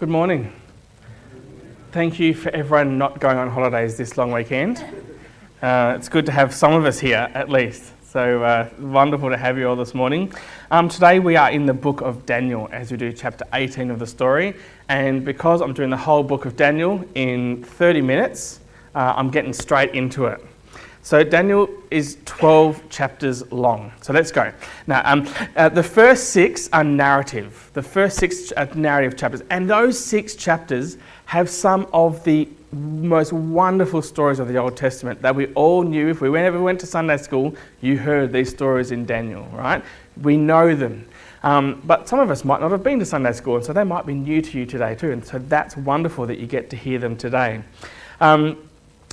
Good morning. Thank you for everyone not going on holidays this long weekend. Uh, it's good to have some of us here at least. So uh, wonderful to have you all this morning. Um, today we are in the book of Daniel as we do chapter 18 of the story. And because I'm doing the whole book of Daniel in 30 minutes, uh, I'm getting straight into it. So Daniel is 12 chapters long. So let's go. Now, um, uh, the first six are narrative, the first six are narrative chapters. And those six chapters have some of the most wonderful stories of the Old Testament that we all knew. If we ever went to Sunday school, you heard these stories in Daniel, right? We know them. Um, but some of us might not have been to Sunday school, and so they might be new to you today too. And so that's wonderful that you get to hear them today. Um,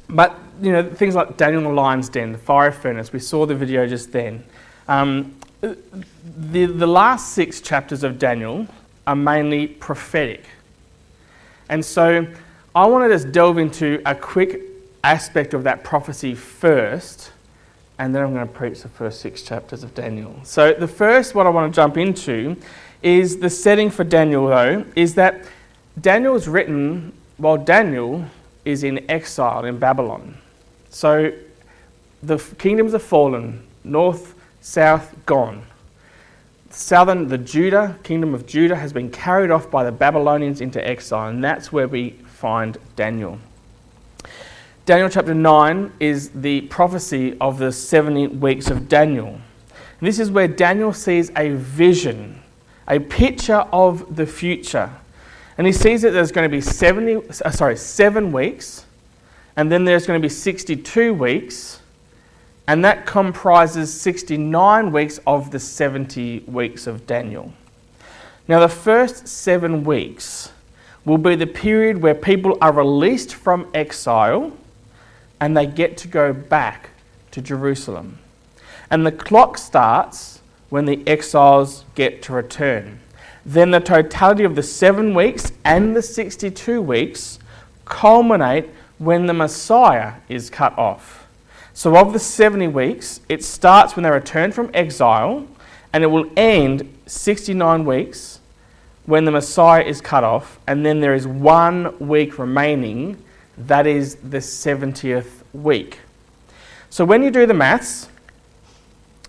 but you know things like Daniel the lion's den, the fire furnace. We saw the video just then. Um, the the last six chapters of Daniel are mainly prophetic, and so I want to just delve into a quick aspect of that prophecy first, and then I'm going to preach the first six chapters of Daniel. So the first what I want to jump into is the setting for Daniel. Though is that Daniel is written while Daniel is in exile in Babylon. So the kingdoms have fallen, north, south, gone. Southern, the Judah, kingdom of Judah, has been carried off by the Babylonians into exile, and that's where we find Daniel. Daniel chapter 9 is the prophecy of the 70 weeks of Daniel. This is where Daniel sees a vision, a picture of the future. And he sees that there's going to be 70, uh, sorry, seven weeks, and then there's going to be 62 weeks, and that comprises 69 weeks of the 70 weeks of Daniel. Now, the first seven weeks will be the period where people are released from exile and they get to go back to Jerusalem. And the clock starts when the exiles get to return then the totality of the seven weeks and the 62 weeks culminate when the Messiah is cut off. So, of the 70 weeks, it starts when they return from exile and it will end 69 weeks when the Messiah is cut off, and then there is one week remaining, that is the 70th week. So, when you do the maths,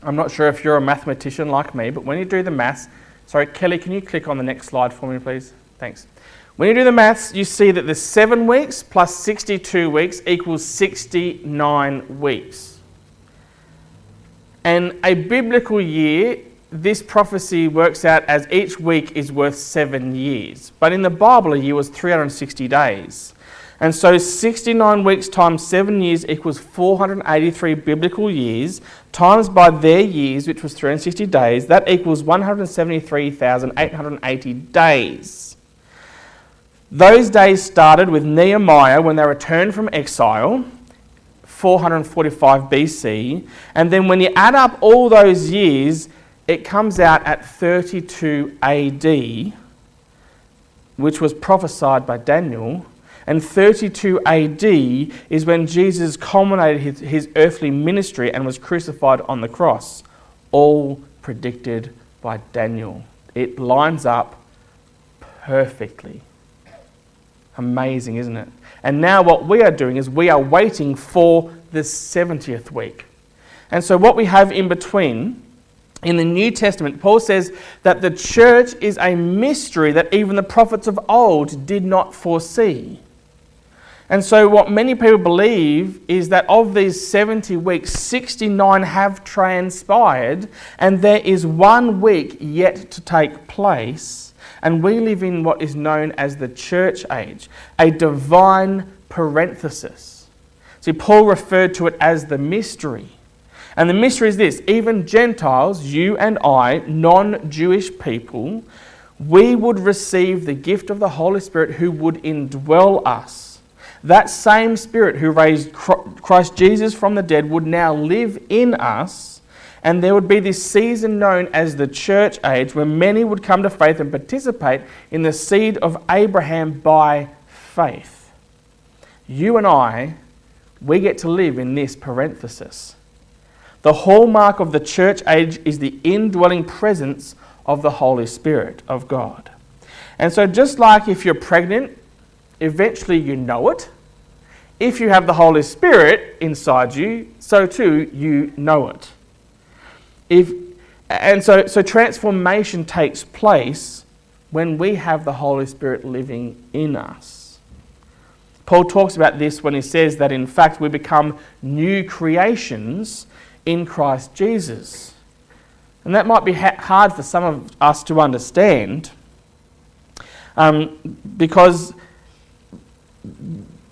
I'm not sure if you're a mathematician like me, but when you do the maths, Sorry, Kelly, can you click on the next slide for me, please? Thanks. When you do the maths, you see that the seven weeks plus 62 weeks equals 69 weeks. And a biblical year, this prophecy works out as each week is worth seven years. But in the Bible, a year was 360 days. And so 69 weeks times 7 years equals 483 biblical years, times by their years, which was 360 days, that equals 173,880 days. Those days started with Nehemiah when they returned from exile, 445 BC, and then when you add up all those years, it comes out at 32 AD, which was prophesied by Daniel and 32 AD is when Jesus culminated his, his earthly ministry and was crucified on the cross. All predicted by Daniel. It lines up perfectly. Amazing, isn't it? And now, what we are doing is we are waiting for the 70th week. And so, what we have in between in the New Testament, Paul says that the church is a mystery that even the prophets of old did not foresee. And so, what many people believe is that of these 70 weeks, 69 have transpired, and there is one week yet to take place. And we live in what is known as the church age, a divine parenthesis. See, Paul referred to it as the mystery. And the mystery is this even Gentiles, you and I, non Jewish people, we would receive the gift of the Holy Spirit who would indwell us that same Spirit who raised Christ Jesus from the dead would now live in us, and there would be this season known as the church age where many would come to faith and participate in the seed of Abraham by faith. You and I, we get to live in this parenthesis. The hallmark of the church age is the indwelling presence of the Holy Spirit of God. And so, just like if you're pregnant, eventually you know it. If you have the Holy Spirit inside you, so too you know it. If, and so, so transformation takes place when we have the Holy Spirit living in us. Paul talks about this when he says that in fact we become new creations in Christ Jesus. And that might be ha- hard for some of us to understand um, because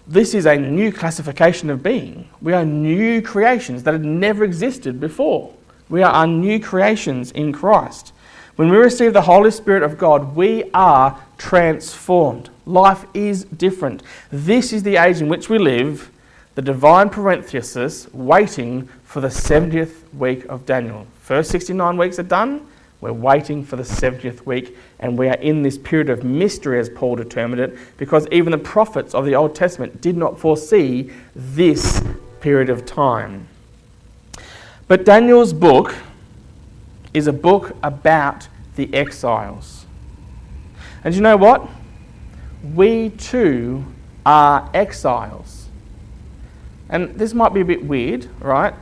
this is a new classification of being. We are new creations that had never existed before. We are our new creations in Christ. When we receive the Holy Spirit of God, we are transformed. Life is different. This is the age in which we live, the divine parenthesis, waiting for the 70th week of Daniel. First 69 weeks are done. We're waiting for the 70th week, and we are in this period of mystery, as Paul determined it, because even the prophets of the Old Testament did not foresee this period of time. But Daniel's book is a book about the exiles. And you know what? We too are exiles. And this might be a bit weird, right?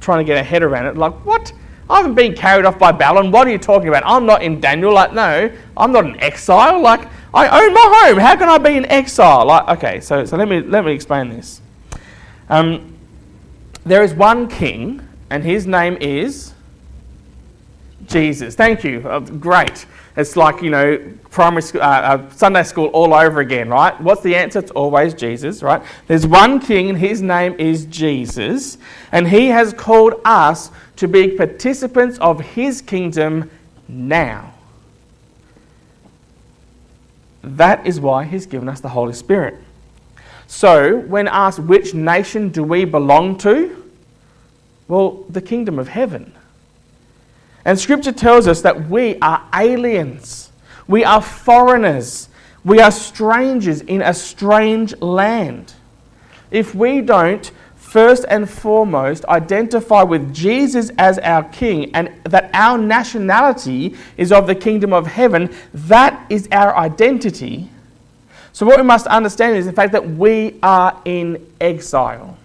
Trying to get a head around it. Like, what? I haven't been carried off by Babylon. What are you talking about? I'm not in Daniel. Like, no, I'm not an exile. Like, I own my home. How can I be an exile? Like, okay, so, so let, me, let me explain this. Um, there is one king, and his name is Jesus. Thank you. Uh, great. It's like, you know, primary school, uh, uh, Sunday school all over again, right? What's the answer? It's always Jesus, right? There's one king, and his name is Jesus, and he has called us to be participants of his kingdom now. That is why he's given us the Holy Spirit. So, when asked which nation do we belong to? Well, the kingdom of heaven. And scripture tells us that we are aliens, we are foreigners, we are strangers in a strange land. If we don't first and foremost identify with Jesus as our King and that our nationality is of the kingdom of heaven, that is our identity. So, what we must understand is the fact that we are in exile.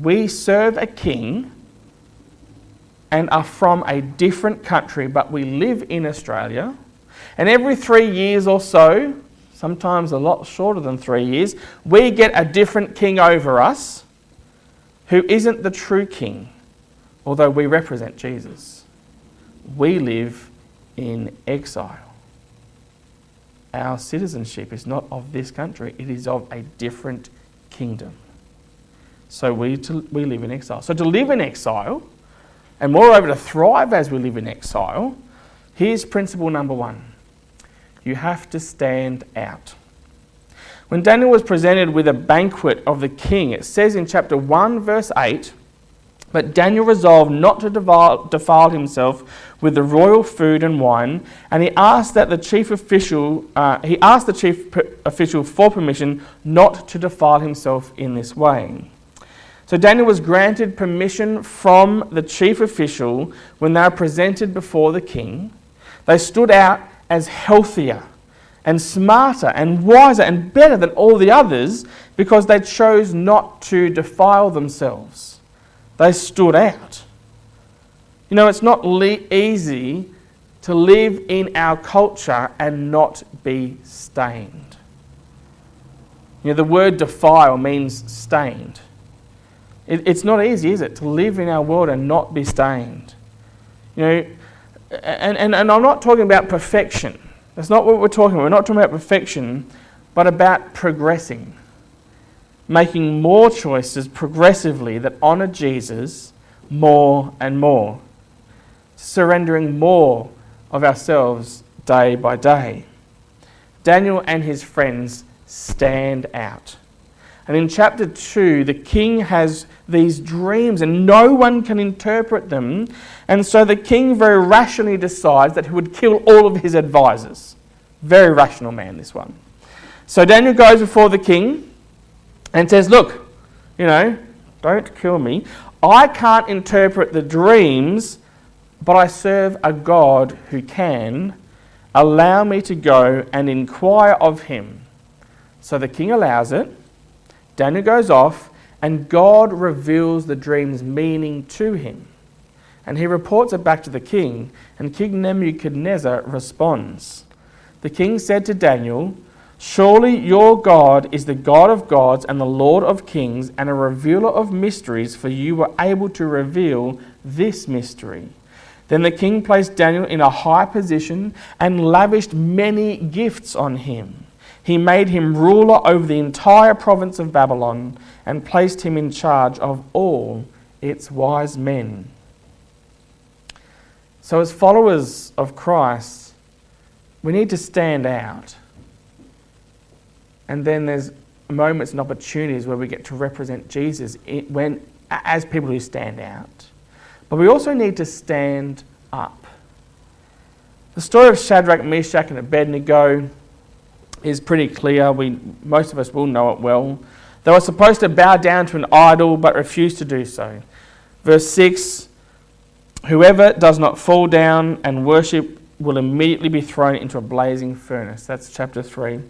We serve a king and are from a different country, but we live in Australia. And every three years or so, sometimes a lot shorter than three years, we get a different king over us who isn't the true king, although we represent Jesus. We live in exile. Our citizenship is not of this country, it is of a different kingdom. So we, to, we live in exile. So to live in exile, and moreover to thrive as we live in exile, here's principle number one you have to stand out. When Daniel was presented with a banquet of the king, it says in chapter 1, verse 8, but Daniel resolved not to defile, himself with the royal food and wine, and he asked that the chief official uh, he asked the chief official for permission not to defile himself in this way. So Daniel was granted permission from the chief official when they were presented before the king. They stood out as healthier and smarter and wiser and better than all the others because they chose not to defile themselves. They stood out. You know, it's not le- easy to live in our culture and not be stained. You know, the word defile means stained. It, it's not easy, is it, to live in our world and not be stained? You know, and, and, and I'm not talking about perfection. That's not what we're talking about. We're not talking about perfection, but about progressing. Making more choices progressively that honour Jesus more and more. Surrendering more of ourselves day by day. Daniel and his friends stand out. And in chapter 2, the king has these dreams and no one can interpret them. And so the king very rationally decides that he would kill all of his advisors. Very rational man, this one. So Daniel goes before the king and says, Look, you know, don't kill me. I can't interpret the dreams, but I serve a God who can. Allow me to go and inquire of him. So the king allows it. Daniel goes off, and God reveals the dream's meaning to him. And he reports it back to the king, and King Nebuchadnezzar responds. The king said to Daniel, Surely your God is the God of gods and the Lord of kings and a revealer of mysteries, for you were able to reveal this mystery. Then the king placed Daniel in a high position and lavished many gifts on him. He made him ruler over the entire province of Babylon and placed him in charge of all its wise men. So, as followers of Christ, we need to stand out. And then there's moments and opportunities where we get to represent Jesus when, as people who stand out. But we also need to stand up. The story of Shadrach, Meshach, and Abednego is pretty clear. We, most of us will know it well. They were supposed to bow down to an idol but refused to do so. Verse 6 Whoever does not fall down and worship will immediately be thrown into a blazing furnace. That's chapter 3.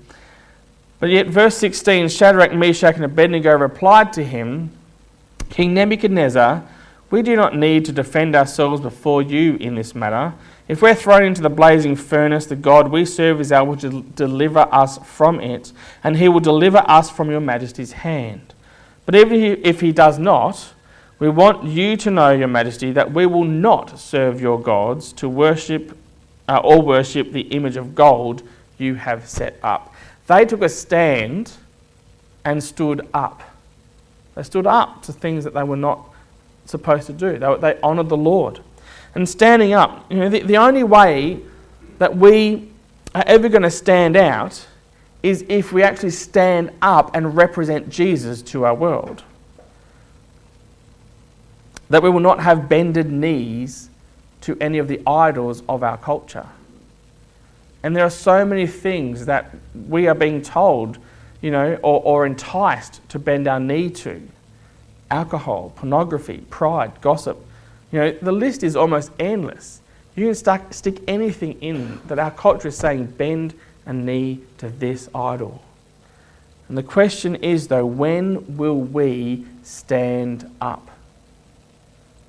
But yet, verse 16 Shadrach, Meshach, and Abednego replied to him, King Nebuchadnezzar, we do not need to defend ourselves before you in this matter. If we're thrown into the blazing furnace, the God we serve is able to deliver us from it, and he will deliver us from your majesty's hand. But even if he does not, we want you to know, Your Majesty, that we will not serve your gods to worship uh, or worship the image of gold you have set up. They took a stand and stood up. They stood up to things that they were not supposed to do. They, they honoured the Lord. And standing up, you know, the, the only way that we are ever going to stand out is if we actually stand up and represent Jesus to our world that we will not have bended knees to any of the idols of our culture. And there are so many things that we are being told, you know, or, or enticed to bend our knee to alcohol, pornography, pride, gossip. You know, the list is almost endless. You can stuck, stick anything in that our culture is saying, bend a knee to this idol. And the question is, though, when will we stand up?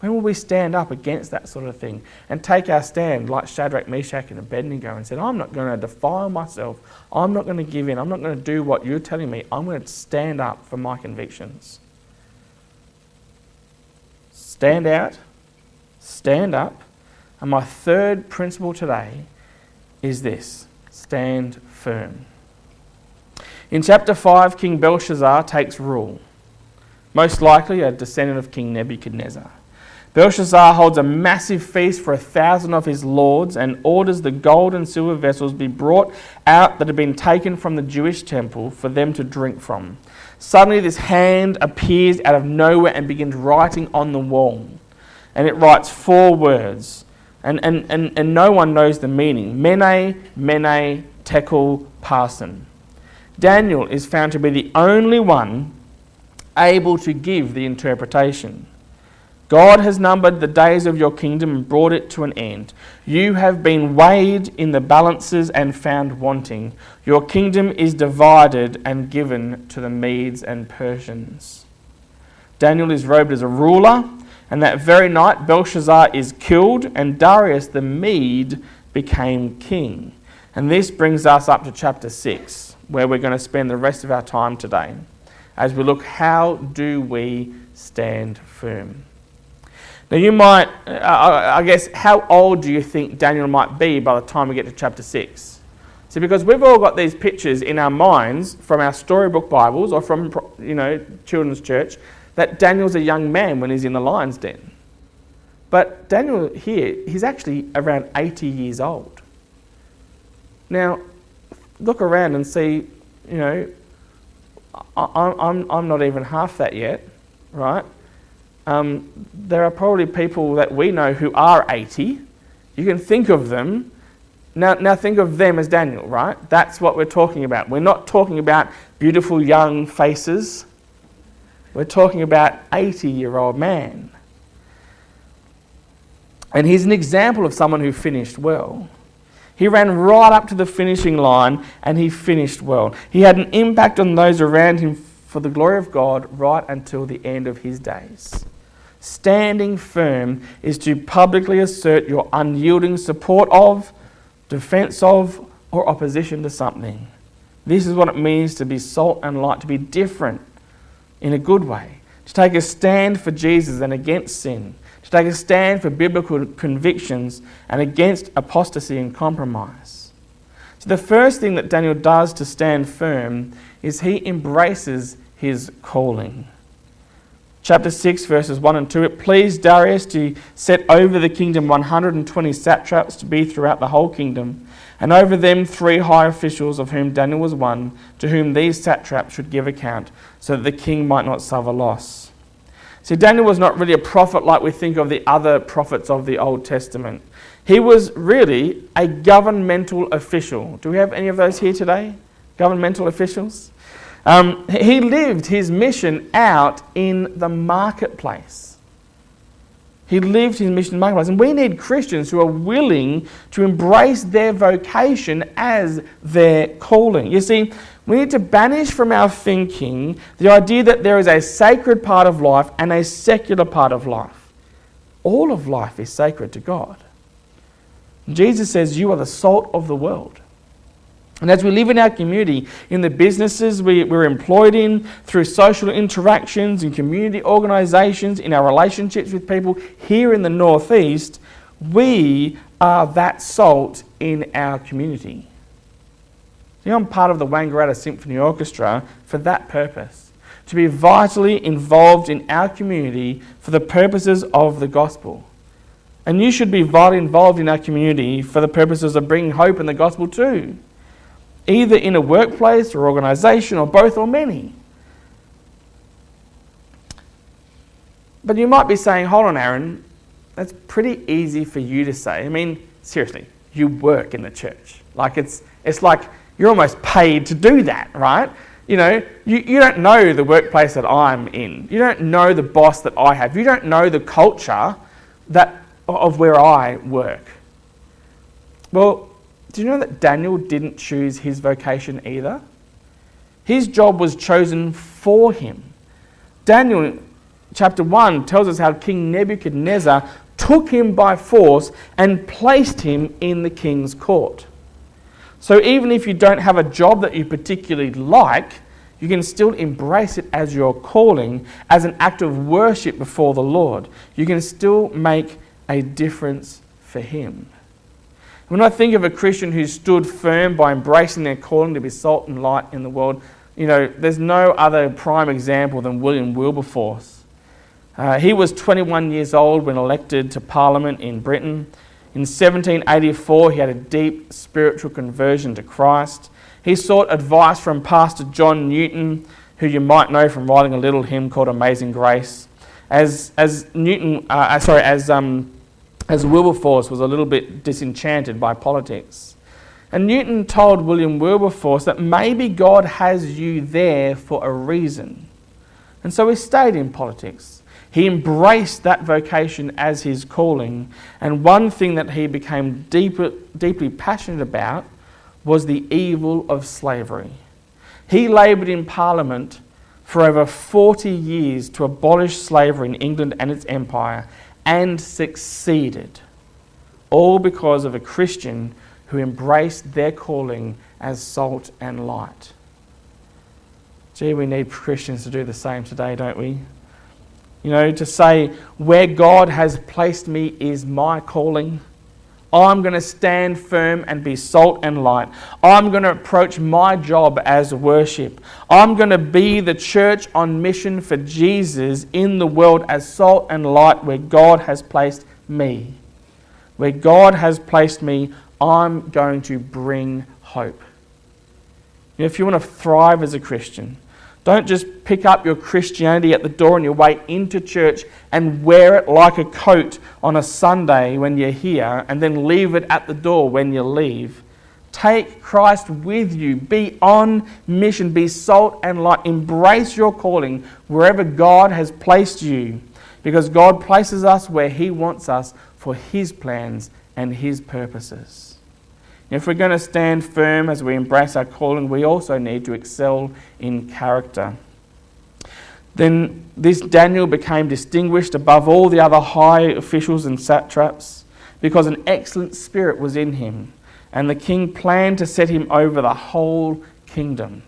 When will we stand up against that sort of thing and take our stand like Shadrach, Meshach, and Abednego and say, I'm not going to defile myself. I'm not going to give in. I'm not going to do what you're telling me. I'm going to stand up for my convictions. Stand out, stand up. And my third principle today is this stand firm. In chapter 5, King Belshazzar takes rule, most likely a descendant of King Nebuchadnezzar. Belshazzar holds a massive feast for a thousand of his lords and orders the gold and silver vessels be brought out that had been taken from the Jewish temple for them to drink from. Suddenly, this hand appears out of nowhere and begins writing on the wall. And it writes four words, and, and, and, and no one knows the meaning Mene, Mene, Tekel, Parsin. Daniel is found to be the only one able to give the interpretation. God has numbered the days of your kingdom and brought it to an end. You have been weighed in the balances and found wanting. Your kingdom is divided and given to the Medes and Persians. Daniel is robed as a ruler, and that very night Belshazzar is killed, and Darius the Mede became king. And this brings us up to chapter 6, where we're going to spend the rest of our time today as we look how do we stand firm. Now, you might, uh, I guess, how old do you think Daniel might be by the time we get to chapter 6? See, because we've all got these pictures in our minds from our storybook Bibles or from, you know, children's church that Daniel's a young man when he's in the lion's den. But Daniel here, he's actually around 80 years old. Now, look around and see, you know, I, I'm, I'm not even half that yet, right? Um, there are probably people that we know who are 80. You can think of them. Now, now think of them as Daniel, right? That's what we're talking about. We're not talking about beautiful young faces. We're talking about 80 year old man. And he's an example of someone who finished well. He ran right up to the finishing line and he finished well. He had an impact on those around him for the glory of God right until the end of his days. Standing firm is to publicly assert your unyielding support of, defense of, or opposition to something. This is what it means to be salt and light, to be different in a good way, to take a stand for Jesus and against sin, to take a stand for biblical convictions and against apostasy and compromise. So, the first thing that Daniel does to stand firm is he embraces his calling chapter 6, verses 1 and 2. It pleased Darius to set over the kingdom 120 satraps to be throughout the whole kingdom, and over them three high officials, of whom Daniel was one, to whom these satraps should give account, so that the king might not suffer loss. See, Daniel was not really a prophet like we think of the other prophets of the Old Testament. He was really a governmental official. Do we have any of those here today? Governmental officials? Um, he lived his mission out in the marketplace. He lived his mission in the marketplace. And we need Christians who are willing to embrace their vocation as their calling. You see, we need to banish from our thinking the idea that there is a sacred part of life and a secular part of life. All of life is sacred to God. Jesus says, You are the salt of the world. And as we live in our community, in the businesses we, we're employed in, through social interactions, in community organisations, in our relationships with people here in the Northeast, we are that salt in our community. See, I'm part of the Wangaratta Symphony Orchestra for that purpose to be vitally involved in our community for the purposes of the gospel. And you should be vitally involved in our community for the purposes of bringing hope and the gospel too either in a workplace or organization or both or many. But you might be saying, hold on, Aaron, that's pretty easy for you to say. I mean, seriously, you work in the church. Like it's, it's like you're almost paid to do that, right? You know, you, you don't know the workplace that I'm in. You don't know the boss that I have. You don't know the culture that, of where I work. Well, do you know that Daniel didn't choose his vocation either? His job was chosen for him. Daniel chapter 1 tells us how King Nebuchadnezzar took him by force and placed him in the king's court. So even if you don't have a job that you particularly like, you can still embrace it as your calling, as an act of worship before the Lord. You can still make a difference for Him. When I think of a Christian who stood firm by embracing their calling to be salt and light in the world, you know, there's no other prime example than William Wilberforce. Uh, he was 21 years old when elected to Parliament in Britain. In 1784, he had a deep spiritual conversion to Christ. He sought advice from Pastor John Newton, who you might know from writing a little hymn called Amazing Grace. As, as Newton, uh, uh sorry, as um, as Wilberforce was a little bit disenchanted by politics. And Newton told William Wilberforce that maybe God has you there for a reason. And so he stayed in politics. He embraced that vocation as his calling. And one thing that he became deeper, deeply passionate about was the evil of slavery. He laboured in Parliament for over 40 years to abolish slavery in England and its empire and succeeded, all because of a Christian who embraced their calling as salt and light. Gee, we need Christians to do the same today, don't we? You know, to say, where God has placed me is my calling. I'm going to stand firm and be salt and light. I'm going to approach my job as worship. I'm going to be the church on mission for Jesus in the world as salt and light where God has placed me. Where God has placed me, I'm going to bring hope. If you want to thrive as a Christian, don't just pick up your Christianity at the door on your way into church and wear it like a coat on a Sunday when you're here and then leave it at the door when you leave. Take Christ with you. Be on mission. Be salt and light. Embrace your calling wherever God has placed you because God places us where He wants us for His plans and His purposes. If we're going to stand firm as we embrace our calling, we also need to excel in character. Then this Daniel became distinguished above all the other high officials and satraps because an excellent spirit was in him, and the king planned to set him over the whole kingdom.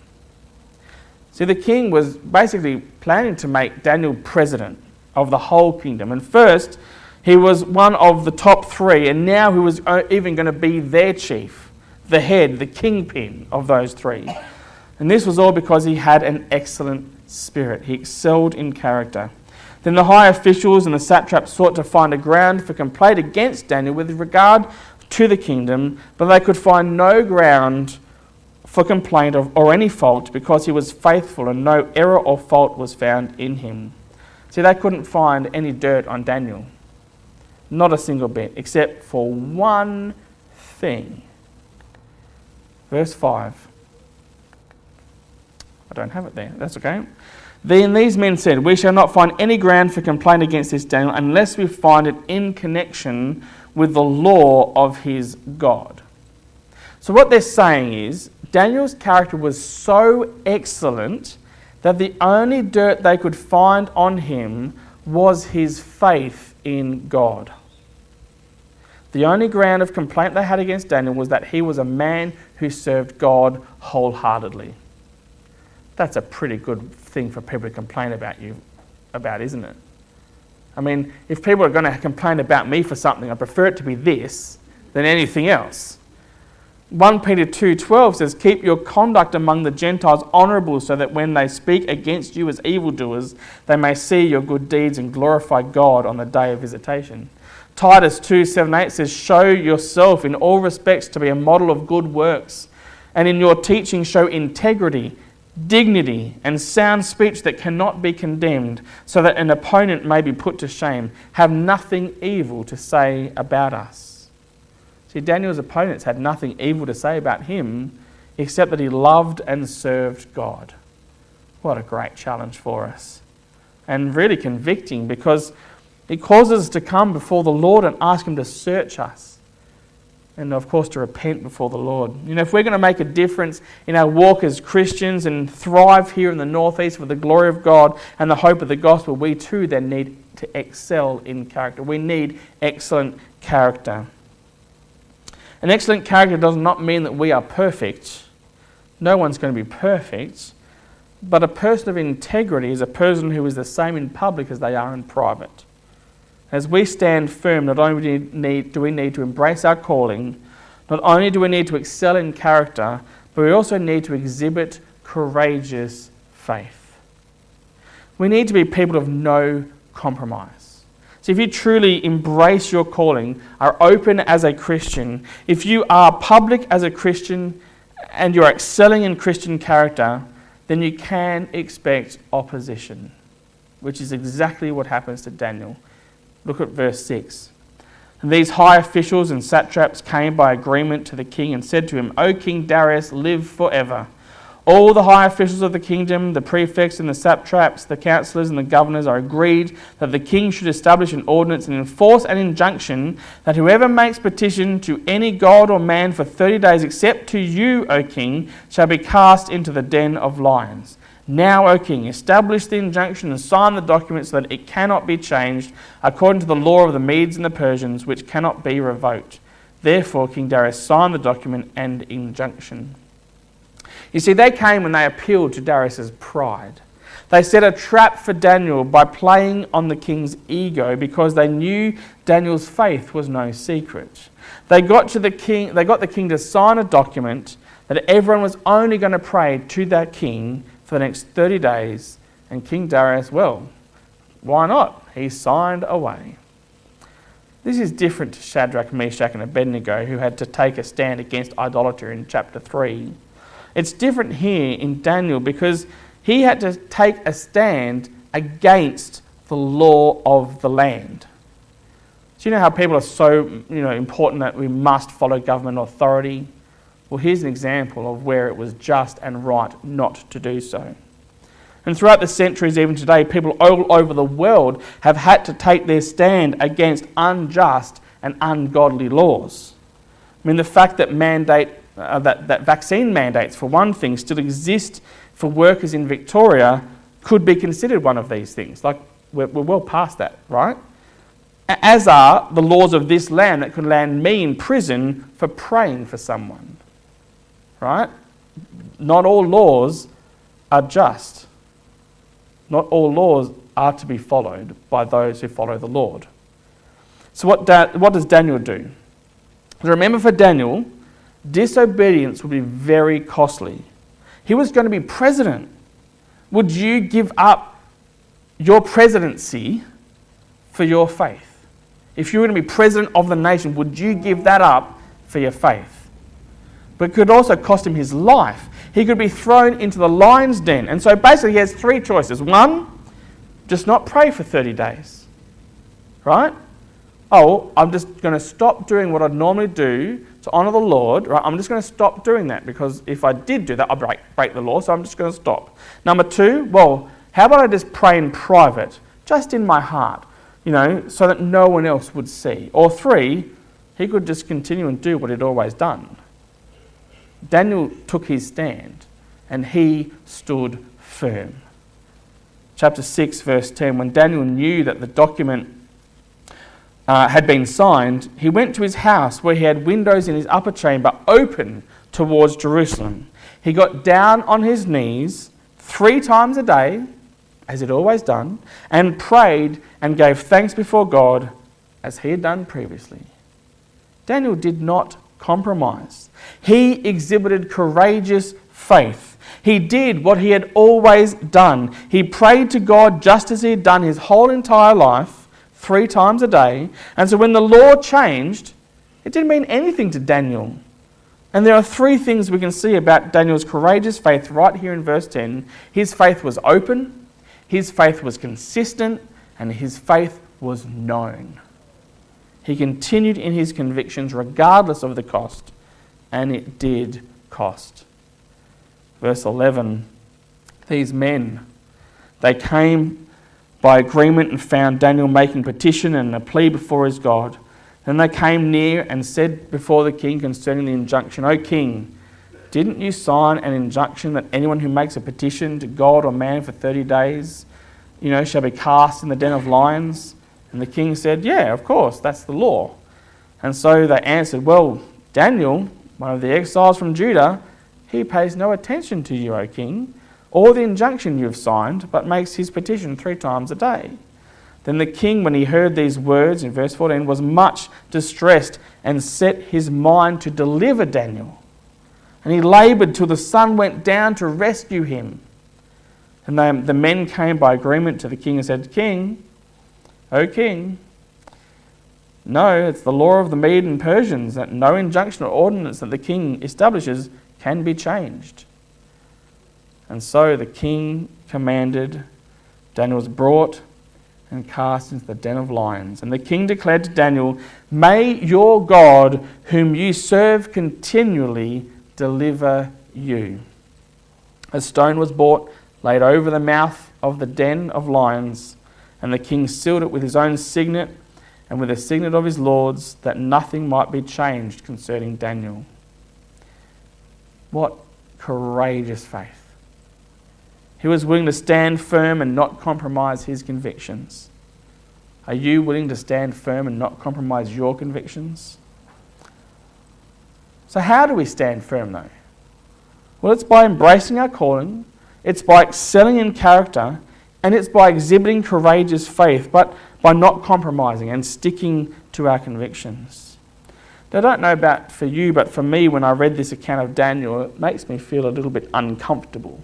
See, the king was basically planning to make Daniel president of the whole kingdom. And first, he was one of the top three, and now he was uh, even going to be their chief, the head, the kingpin of those three. And this was all because he had an excellent spirit. He excelled in character. Then the high officials and the satraps sought to find a ground for complaint against Daniel with regard to the kingdom, but they could find no ground for complaint of, or any fault because he was faithful and no error or fault was found in him. See, they couldn't find any dirt on Daniel. Not a single bit, except for one thing. Verse 5. I don't have it there. That's okay. Then these men said, We shall not find any ground for complaint against this Daniel unless we find it in connection with the law of his God. So, what they're saying is, Daniel's character was so excellent that the only dirt they could find on him was his faith in God. The only ground of complaint they had against Daniel was that he was a man who served God wholeheartedly. That's a pretty good thing for people to complain about you about, isn't it? I mean, if people are going to complain about me for something, I prefer it to be this than anything else. 1 Peter 2:12 says, "Keep your conduct among the Gentiles honorable, so that when they speak against you as evildoers, they may see your good deeds and glorify God on the day of visitation." Titus 2 7 8 says, Show yourself in all respects to be a model of good works, and in your teaching show integrity, dignity, and sound speech that cannot be condemned, so that an opponent may be put to shame. Have nothing evil to say about us. See, Daniel's opponents had nothing evil to say about him except that he loved and served God. What a great challenge for us. And really convicting because it causes us to come before the Lord and ask Him to search us. And of course, to repent before the Lord. You know, if we're going to make a difference in our walk as Christians and thrive here in the Northeast for the glory of God and the hope of the gospel, we too then need to excel in character. We need excellent character. An excellent character does not mean that we are perfect. No one's going to be perfect. But a person of integrity is a person who is the same in public as they are in private. As we stand firm, not only do we need to embrace our calling, not only do we need to excel in character, but we also need to exhibit courageous faith. We need to be people of no compromise. So, if you truly embrace your calling, are open as a Christian, if you are public as a Christian and you're excelling in Christian character, then you can expect opposition, which is exactly what happens to Daniel. Look at verse 6. And these high officials and satraps came by agreement to the king and said to him, O King Darius, live forever. All the high officials of the kingdom, the prefects and the satraps, the councillors and the governors are agreed that the king should establish an ordinance and enforce an injunction that whoever makes petition to any god or man for 30 days except to you, O king, shall be cast into the den of lions. Now, O king, establish the injunction and sign the document so that it cannot be changed according to the law of the Medes and the Persians, which cannot be revoked. Therefore, King Darius signed the document and injunction. You see, they came and they appealed to Darius's pride. They set a trap for Daniel by playing on the king's ego because they knew Daniel's faith was no secret. They got, to the king, they got the king to sign a document that everyone was only going to pray to that king for the next 30 days. And King Darius, well, why not? He signed away. This is different to Shadrach, Meshach, and Abednego, who had to take a stand against idolatry in chapter 3. It's different here in Daniel because he had to take a stand against the law of the land. Do you know how people are so you know, important that we must follow government authority? Well, here's an example of where it was just and right not to do so. And throughout the centuries, even today, people all over the world have had to take their stand against unjust and ungodly laws. I mean, the fact that mandate uh, that, that vaccine mandates, for one thing, still exist for workers in Victoria could be considered one of these things. Like, we're, we're well past that, right? As are the laws of this land that could land me in prison for praying for someone, right? Not all laws are just. Not all laws are to be followed by those who follow the Lord. So, what, da- what does Daniel do? Remember, for Daniel, disobedience would be very costly. He was going to be president. Would you give up your presidency for your faith? If you were going to be president of the nation, would you give that up for your faith? But it could also cost him his life. He could be thrown into the lion's den. And so basically, he has three choices. One, just not pray for 30 days. Right? Oh, I'm just going to stop doing what I'd normally do to honour the Lord, right, I'm just going to stop doing that because if I did do that, I'd break, break the law, so I'm just going to stop. Number two, well, how about I just pray in private, just in my heart, you know, so that no one else would see? Or three, he could just continue and do what he'd always done. Daniel took his stand and he stood firm. Chapter 6, verse 10 When Daniel knew that the document uh, had been signed, he went to his house where he had windows in his upper chamber open towards Jerusalem. He got down on his knees three times a day, as he'd always done, and prayed and gave thanks before God as he had done previously. Daniel did not compromise. He exhibited courageous faith. He did what he had always done. He prayed to God just as he had done his whole entire life three times a day. And so when the law changed, it didn't mean anything to Daniel. And there are three things we can see about Daniel's courageous faith right here in verse 10. His faith was open, his faith was consistent, and his faith was known. He continued in his convictions regardless of the cost, and it did cost. Verse 11 These men, they came by agreement and found Daniel making petition and a plea before his God. Then they came near and said before the king concerning the injunction, O king, didn't you sign an injunction that anyone who makes a petition to God or man for 30 days, you know, shall be cast in the den of lions? And the king said, Yeah, of course, that's the law. And so they answered, Well, Daniel, one of the exiles from Judah, he pays no attention to you, O king or the injunction you have signed, but makes his petition three times a day. Then the king, when he heard these words in verse 14, was much distressed and set his mind to deliver Daniel. And he laboured till the sun went down to rescue him. And they, the men came by agreement to the king and said, King, O king, no, it's the law of the Mede and Persians that no injunction or ordinance that the king establishes can be changed. And so the king commanded, Daniel was brought and cast into the den of lions. And the king declared to Daniel, May your God, whom you serve continually, deliver you. A stone was brought, laid over the mouth of the den of lions, and the king sealed it with his own signet and with the signet of his lords, that nothing might be changed concerning Daniel. What courageous faith! He was willing to stand firm and not compromise his convictions. Are you willing to stand firm and not compromise your convictions? So, how do we stand firm though? Well, it's by embracing our calling, it's by excelling in character, and it's by exhibiting courageous faith, but by not compromising and sticking to our convictions. Now, I don't know about for you, but for me, when I read this account of Daniel, it makes me feel a little bit uncomfortable.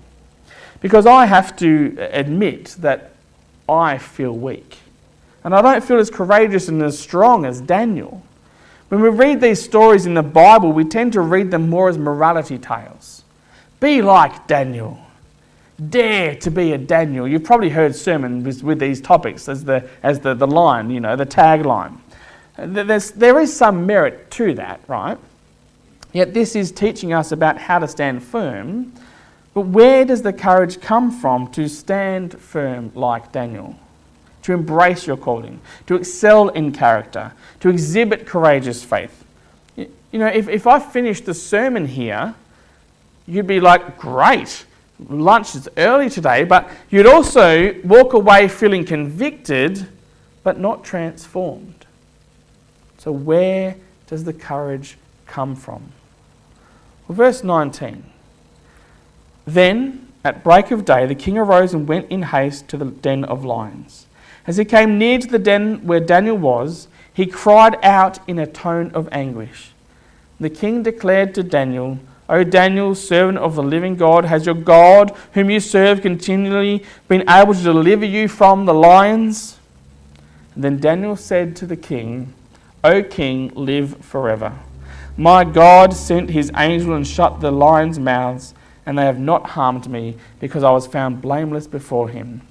Because I have to admit that I feel weak. And I don't feel as courageous and as strong as Daniel. When we read these stories in the Bible, we tend to read them more as morality tales. Be like Daniel. Dare to be a Daniel. You've probably heard sermons with these topics as the, as the, the line, you know, the tagline. There's, there is some merit to that, right? Yet this is teaching us about how to stand firm but where does the courage come from to stand firm like Daniel? To embrace your calling, to excel in character, to exhibit courageous faith? you know, if, if I finished the sermon here, you'd be like, great, lunch is early today, but you'd also walk away feeling convicted but not transformed. So, where does the courage come from? Well, verse 19. Then, at break of day, the king arose and went in haste to the den of lions. As he came near to the den where Daniel was, he cried out in a tone of anguish. The king declared to Daniel, O Daniel, servant of the living God, has your God, whom you serve continually, been able to deliver you from the lions? And then Daniel said to the king, O king, live forever. My God sent his angel and shut the lions' mouths, and they have not harmed me, because I was found blameless before him.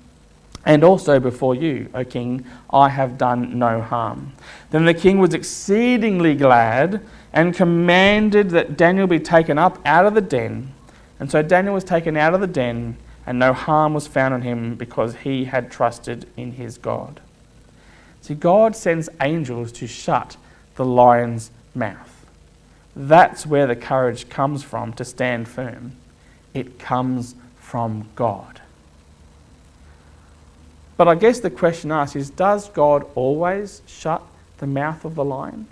And also before you, O king, I have done no harm. Then the king was exceedingly glad and commanded that Daniel be taken up out of the den. And so Daniel was taken out of the den, and no harm was found on him because he had trusted in his God. See, God sends angels to shut the lion's mouth. That's where the courage comes from to stand firm. It comes from God. But I guess the question asked is Does God always shut the mouth of the lion?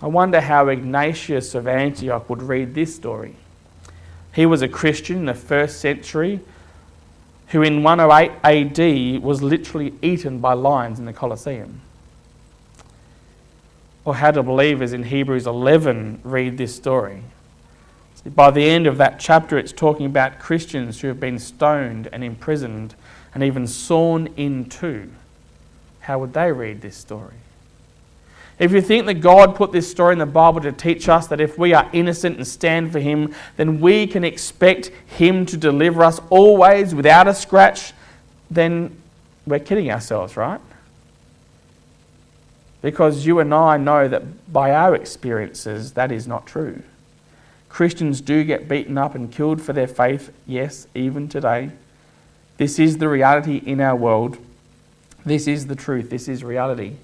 I wonder how Ignatius of Antioch would read this story. He was a Christian in the first century who in 108 AD was literally eaten by lions in the Colosseum. Or how do believers in Hebrews 11 read this story? By the end of that chapter, it's talking about Christians who have been stoned and imprisoned and even sawn in two. How would they read this story? If you think that God put this story in the Bible to teach us that if we are innocent and stand for Him, then we can expect Him to deliver us always without a scratch, then we're kidding ourselves, right? Because you and I know that by our experiences, that is not true. Christians do get beaten up and killed for their faith, yes, even today. This is the reality in our world. This is the truth. This is reality.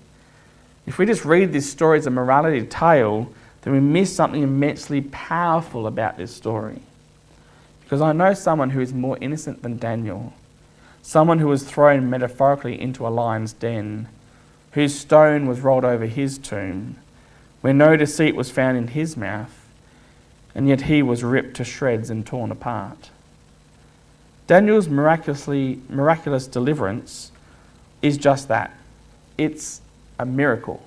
If we just read this story as a morality tale, then we miss something immensely powerful about this story. Because I know someone who is more innocent than Daniel, someone who was thrown metaphorically into a lion's den, whose stone was rolled over his tomb, where no deceit was found in his mouth, and yet he was ripped to shreds and torn apart. Daniel's miraculously, miraculous deliverance is just that. It's a miracle.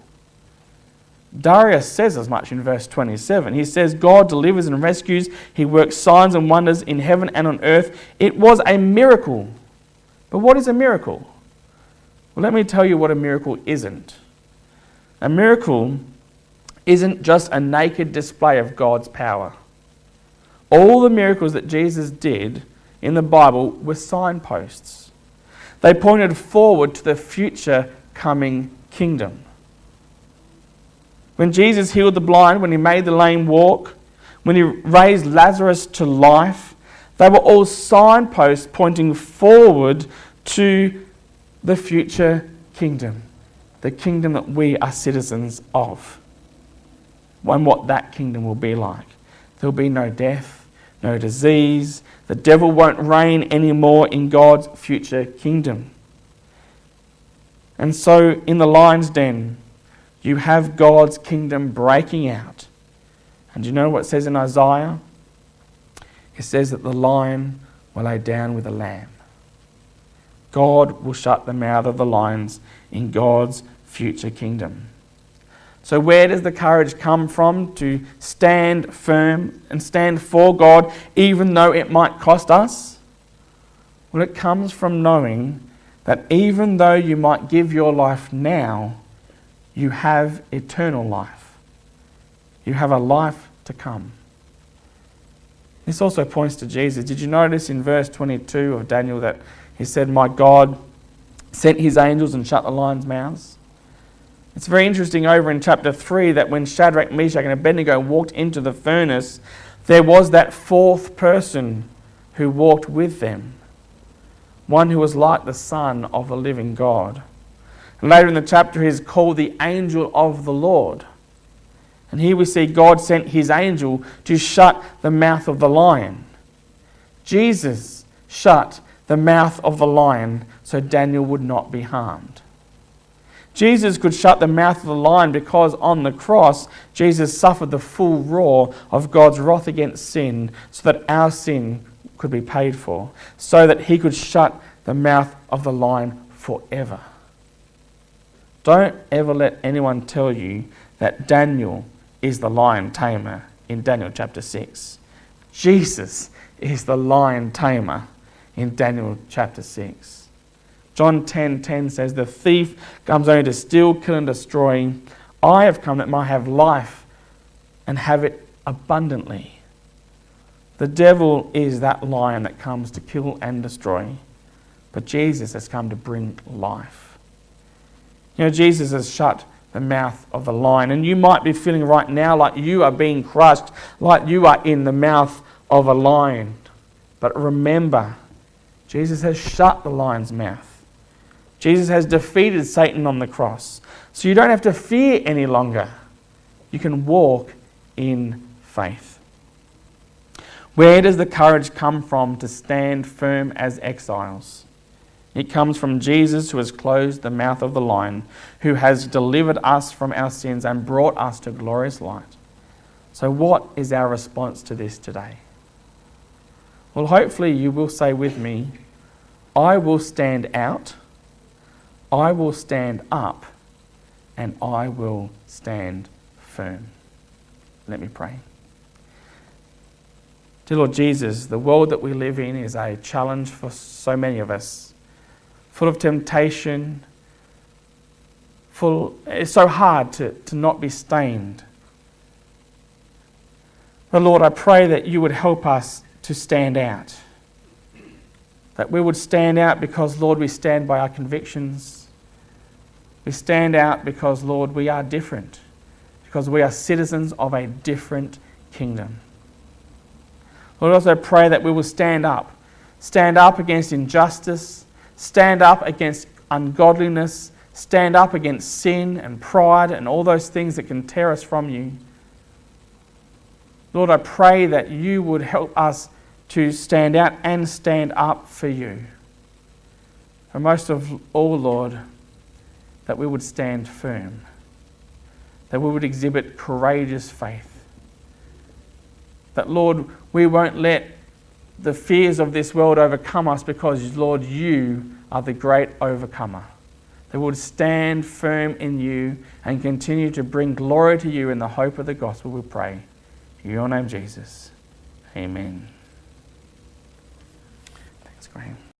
Darius says as much in verse 27. He says, God delivers and rescues, He works signs and wonders in heaven and on earth. It was a miracle. But what is a miracle? Well, let me tell you what a miracle isn't. A miracle isn't just a naked display of God's power. All the miracles that Jesus did in the Bible were signposts. They pointed forward to the future coming kingdom. When Jesus healed the blind, when he made the lame walk, when he raised Lazarus to life, they were all signposts pointing forward to the future kingdom, the kingdom that we are citizens of, and what that kingdom will be like. There will be no death, no disease. The devil won't reign anymore in God's future kingdom. And so, in the lion's den, you have God's kingdom breaking out. And you know what it says in Isaiah? It says that the lion will lay down with the lamb. God will shut the mouth of the lions in God's future kingdom. So, where does the courage come from to stand firm and stand for God, even though it might cost us? Well, it comes from knowing that even though you might give your life now, you have eternal life. You have a life to come. This also points to Jesus. Did you notice in verse 22 of Daniel that he said, My God sent his angels and shut the lions' mouths? It's very interesting over in chapter 3 that when Shadrach, Meshach, and Abednego walked into the furnace, there was that fourth person who walked with them one who was like the Son of the living God. And later in the chapter, he is called the angel of the Lord. And here we see God sent his angel to shut the mouth of the lion. Jesus shut the mouth of the lion so Daniel would not be harmed. Jesus could shut the mouth of the lion because on the cross, Jesus suffered the full roar of God's wrath against sin so that our sin could be paid for, so that he could shut the mouth of the lion forever. Don't ever let anyone tell you that Daniel is the lion tamer in Daniel chapter 6. Jesus is the lion tamer in Daniel chapter 6. John 10:10 10, 10 says, "The thief comes only to steal, kill and destroy. I have come that might have life and have it abundantly." The devil is that lion that comes to kill and destroy, but Jesus has come to bring life. You know, Jesus has shut the mouth of the lion, and you might be feeling right now like you are being crushed, like you are in the mouth of a lion. But remember, Jesus has shut the lion's mouth. Jesus has defeated Satan on the cross. So you don't have to fear any longer. You can walk in faith. Where does the courage come from to stand firm as exiles? It comes from Jesus who has closed the mouth of the lion, who has delivered us from our sins and brought us to glorious light. So, what is our response to this today? Well, hopefully, you will say with me, I will stand out, I will stand up, and I will stand firm. Let me pray. Dear Lord Jesus, the world that we live in is a challenge for so many of us, full of temptation, full, it's so hard to, to not be stained. But Lord, I pray that you would help us to stand out. That we would stand out because, Lord, we stand by our convictions. We stand out because, Lord, we are different, because we are citizens of a different kingdom. Lord, also pray that we will stand up. Stand up against injustice, stand up against ungodliness, stand up against sin and pride and all those things that can tear us from you. Lord, I pray that you would help us to stand out and stand up for you. And most of all, Lord, that we would stand firm, that we would exhibit courageous faith. That, Lord, we won't let the fears of this world overcome us because, Lord, you are the great overcomer. That we would stand firm in you and continue to bring glory to you in the hope of the gospel, we pray. In your name, Jesus. Amen. Thanks, Graham.